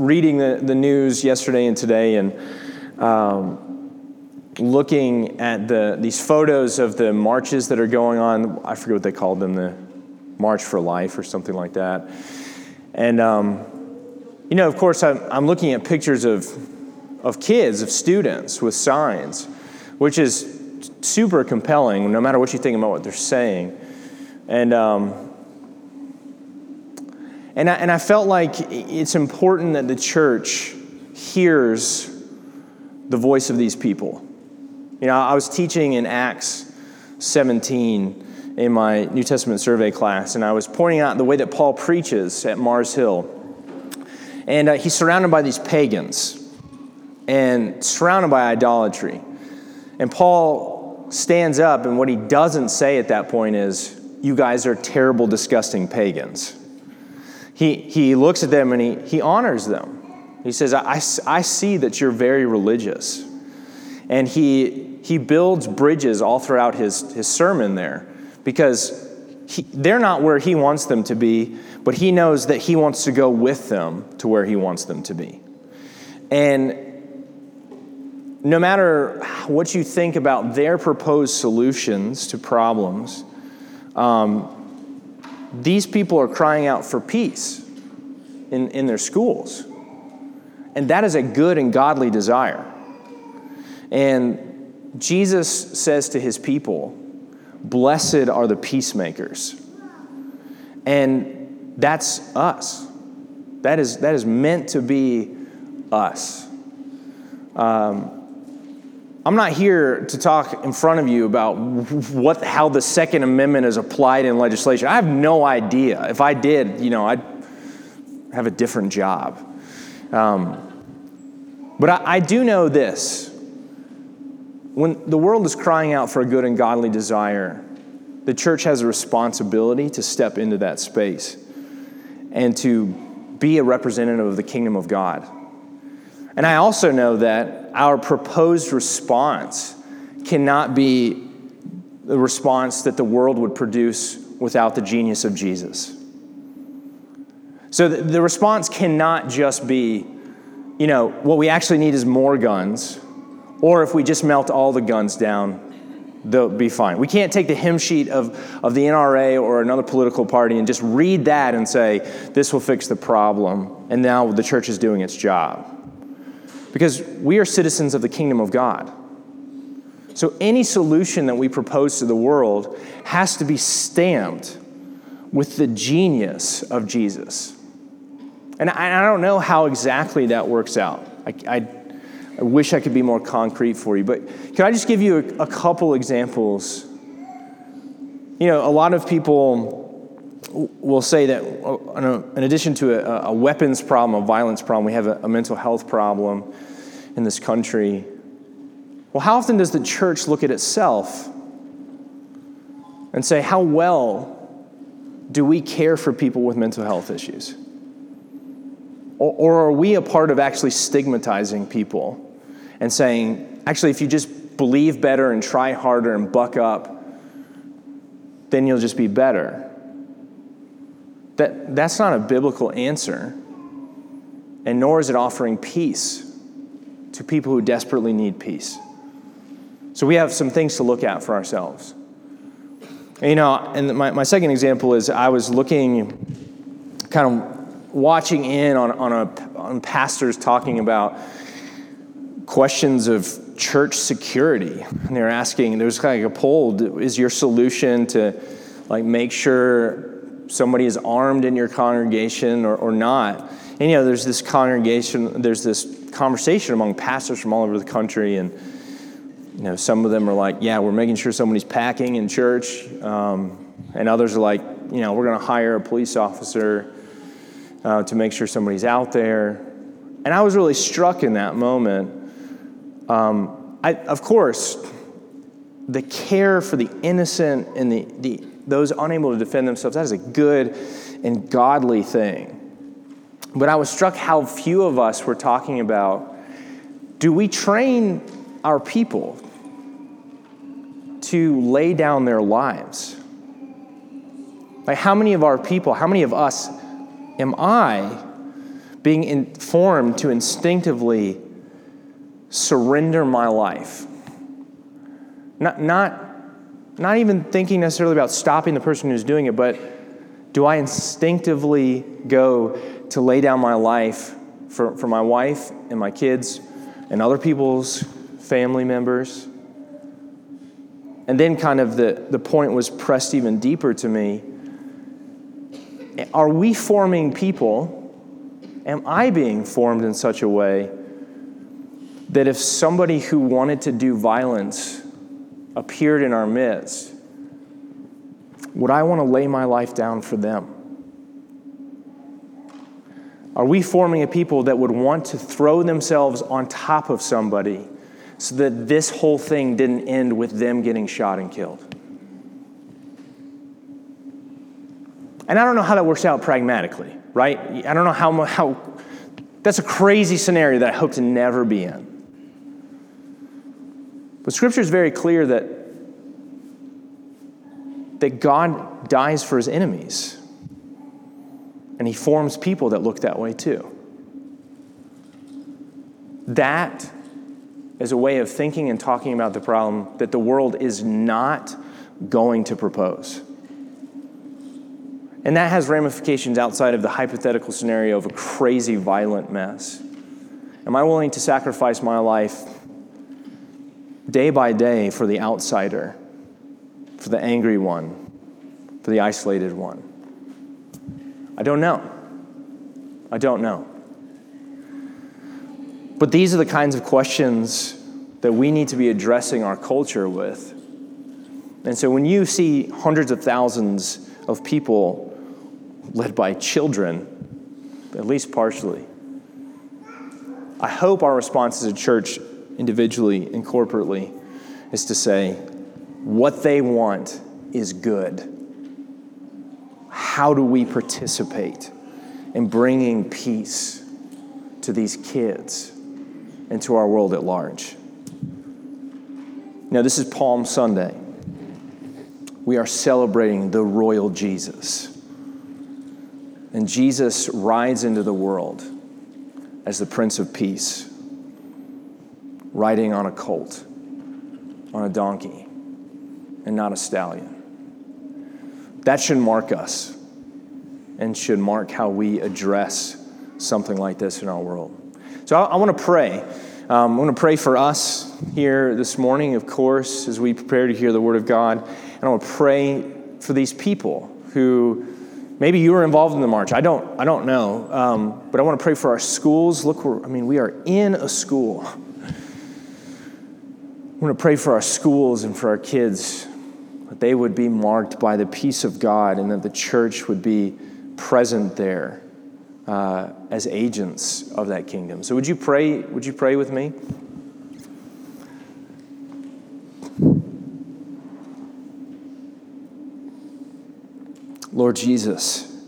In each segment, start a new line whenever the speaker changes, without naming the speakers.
reading the, the news yesterday and today and um, looking at the, these photos of the marches that are going on. I forget what they called them, the March for Life or something like that. And, um, you know, of course, I'm, I'm looking at pictures of, of kids, of students with signs, which is super compelling, no matter what you think about what they're saying. And, um, and, I, and I felt like it's important that the church hears the voice of these people. You know, I was teaching in Acts 17 in my New Testament survey class, and I was pointing out the way that Paul preaches at Mars Hill. And uh, he's surrounded by these pagans and surrounded by idolatry. And Paul stands up, and what he doesn't say at that point is, You guys are terrible, disgusting pagans. He, he looks at them and he, he honors them. He says, I, I see that you're very religious. And he, he builds bridges all throughout his, his sermon there because he, they're not where he wants them to be, but he knows that he wants to go with them to where he wants them to be. And no matter what you think about their proposed solutions to problems, um, these people are crying out for peace in, in their schools. And that is a good and godly desire. And Jesus says to his people, Blessed are the peacemakers. And that's us. That is, that is meant to be us. Um, I'm not here to talk in front of you about what, how the Second Amendment is applied in legislation. I have no idea. If I did, you know, I'd have a different job. Um, but I, I do know this when the world is crying out for a good and godly desire, the church has a responsibility to step into that space and to be a representative of the kingdom of God. And I also know that our proposed response cannot be the response that the world would produce without the genius of Jesus. So the, the response cannot just be, you know, what we actually need is more guns, or if we just melt all the guns down, they'll be fine. We can't take the hymn sheet of, of the NRA or another political party and just read that and say, this will fix the problem, and now the church is doing its job. Because we are citizens of the kingdom of God. So any solution that we propose to the world has to be stamped with the genius of Jesus. And I, don't know how exactly that works out. I, I, I, wish I could be more concrete for you, but can I just give you a, a couple examples? You know, a lot of people will say that uh, in addition to a, a weapons problem, a violence problem, we have a, a mental health problem in this country. Well, how often does the church look at itself and say, How well do we care for people with mental health issues? Or, or are we a part of actually stigmatizing people and saying, Actually, if you just believe better and try harder and buck up, then you'll just be better? That, that's not a biblical answer, and nor is it offering peace to people who desperately need peace. So we have some things to look at for ourselves. You know, and my, my second example is I was looking, kind of watching in on, on, a, on pastors talking about questions of church security. And they're asking, there's kind of like a poll, is your solution to like make sure somebody is armed in your congregation or, or not. And you know, there's this congregation, there's this conversation among pastors from all over the country, and you know, some of them are like, "Yeah, we're making sure somebody's packing in church," um, and others are like, "You know, we're going to hire a police officer uh, to make sure somebody's out there." And I was really struck in that moment. Um, I, of course, the care for the innocent and the, the those unable to defend themselves, that is a good and godly thing. But I was struck how few of us were talking about do we train our people to lay down their lives? Like, how many of our people, how many of us am I being informed to instinctively surrender my life. Not, not, not even thinking necessarily about stopping the person who's doing it, but do I instinctively go to lay down my life for, for my wife and my kids and other people's family members? And then, kind of, the, the point was pressed even deeper to me. Are we forming people? Am I being formed in such a way that if somebody who wanted to do violence appeared in our midst, would I want to lay my life down for them? Are we forming a people that would want to throw themselves on top of somebody so that this whole thing didn't end with them getting shot and killed? And I don't know how that works out pragmatically, right? I don't know how, how that's a crazy scenario that I hope to never be in. But scripture is very clear that, that God dies for his enemies. And he forms people that look that way too. That is a way of thinking and talking about the problem that the world is not going to propose. And that has ramifications outside of the hypothetical scenario of a crazy, violent mess. Am I willing to sacrifice my life day by day for the outsider, for the angry one, for the isolated one? I don't know. I don't know. But these are the kinds of questions that we need to be addressing our culture with. And so when you see hundreds of thousands of people led by children, at least partially, I hope our response as a church individually and corporately, is to say, what they want is good. How do we participate in bringing peace to these kids and to our world at large? Now, this is Palm Sunday. We are celebrating the royal Jesus. And Jesus rides into the world as the Prince of Peace riding on a colt, on a donkey, and not a stallion. That should mark us and should mark how we address something like this in our world. So I, I want to pray. Um, I want to pray for us here this morning, of course, as we prepare to hear the Word of God. And I want to pray for these people who maybe you were involved in the march. I don't, I don't know. Um, but I want to pray for our schools. Look, I mean, we are in a school. I want to pray for our schools and for our kids that they would be marked by the peace of God and that the church would be present there uh, as agents of that kingdom. So would you pray? Would you pray with me? Lord Jesus,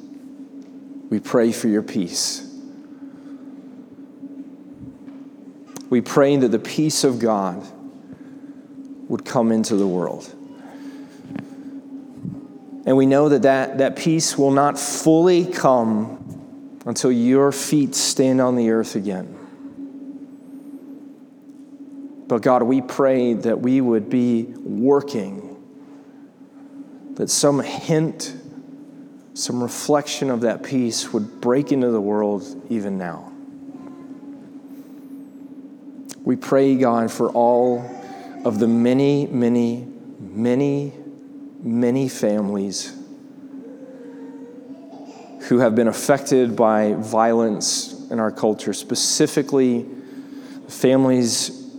we pray for your peace. We pray that the peace of God would come into the world. And we know that, that that peace will not fully come until your feet stand on the earth again. But God, we pray that we would be working, that some hint, some reflection of that peace would break into the world even now. We pray, God, for all of the many, many, many, many families who have been affected by violence in our culture, specifically families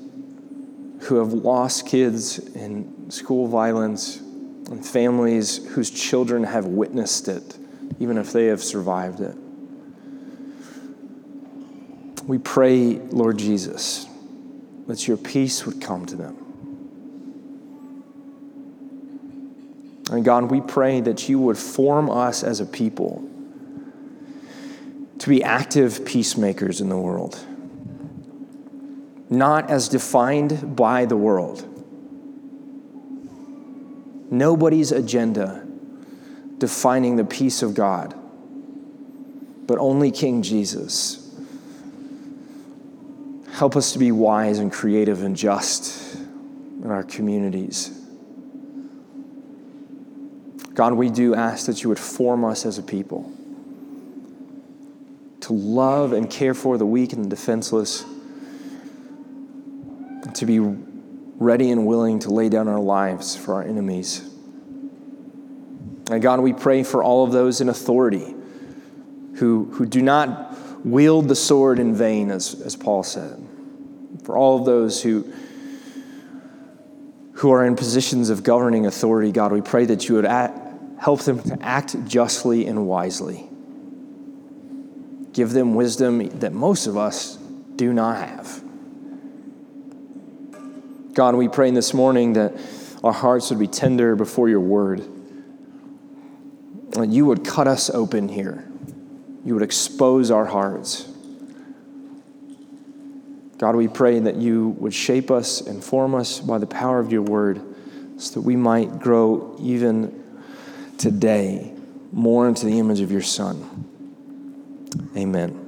who have lost kids in school violence, and families whose children have witnessed it, even if they have survived it. We pray, Lord Jesus, that your peace would come to them. And God, we pray that you would form us as a people to be active peacemakers in the world, not as defined by the world. Nobody's agenda defining the peace of God, but only King Jesus Help us to be wise and creative and just in our communities. God, we do ask that you would form us as a people to love and care for the weak and the defenseless, to be ready and willing to lay down our lives for our enemies. And God, we pray for all of those in authority who, who do not wield the sword in vain, as, as Paul said. For all of those who, who are in positions of governing authority, God, we pray that you would act, help them to act justly and wisely. Give them wisdom that most of us do not have. God, we pray this morning that our hearts would be tender before your word. That you would cut us open here. You would expose our hearts. God, we pray that you would shape us and form us by the power of your word so that we might grow even today more into the image of your Son. Amen.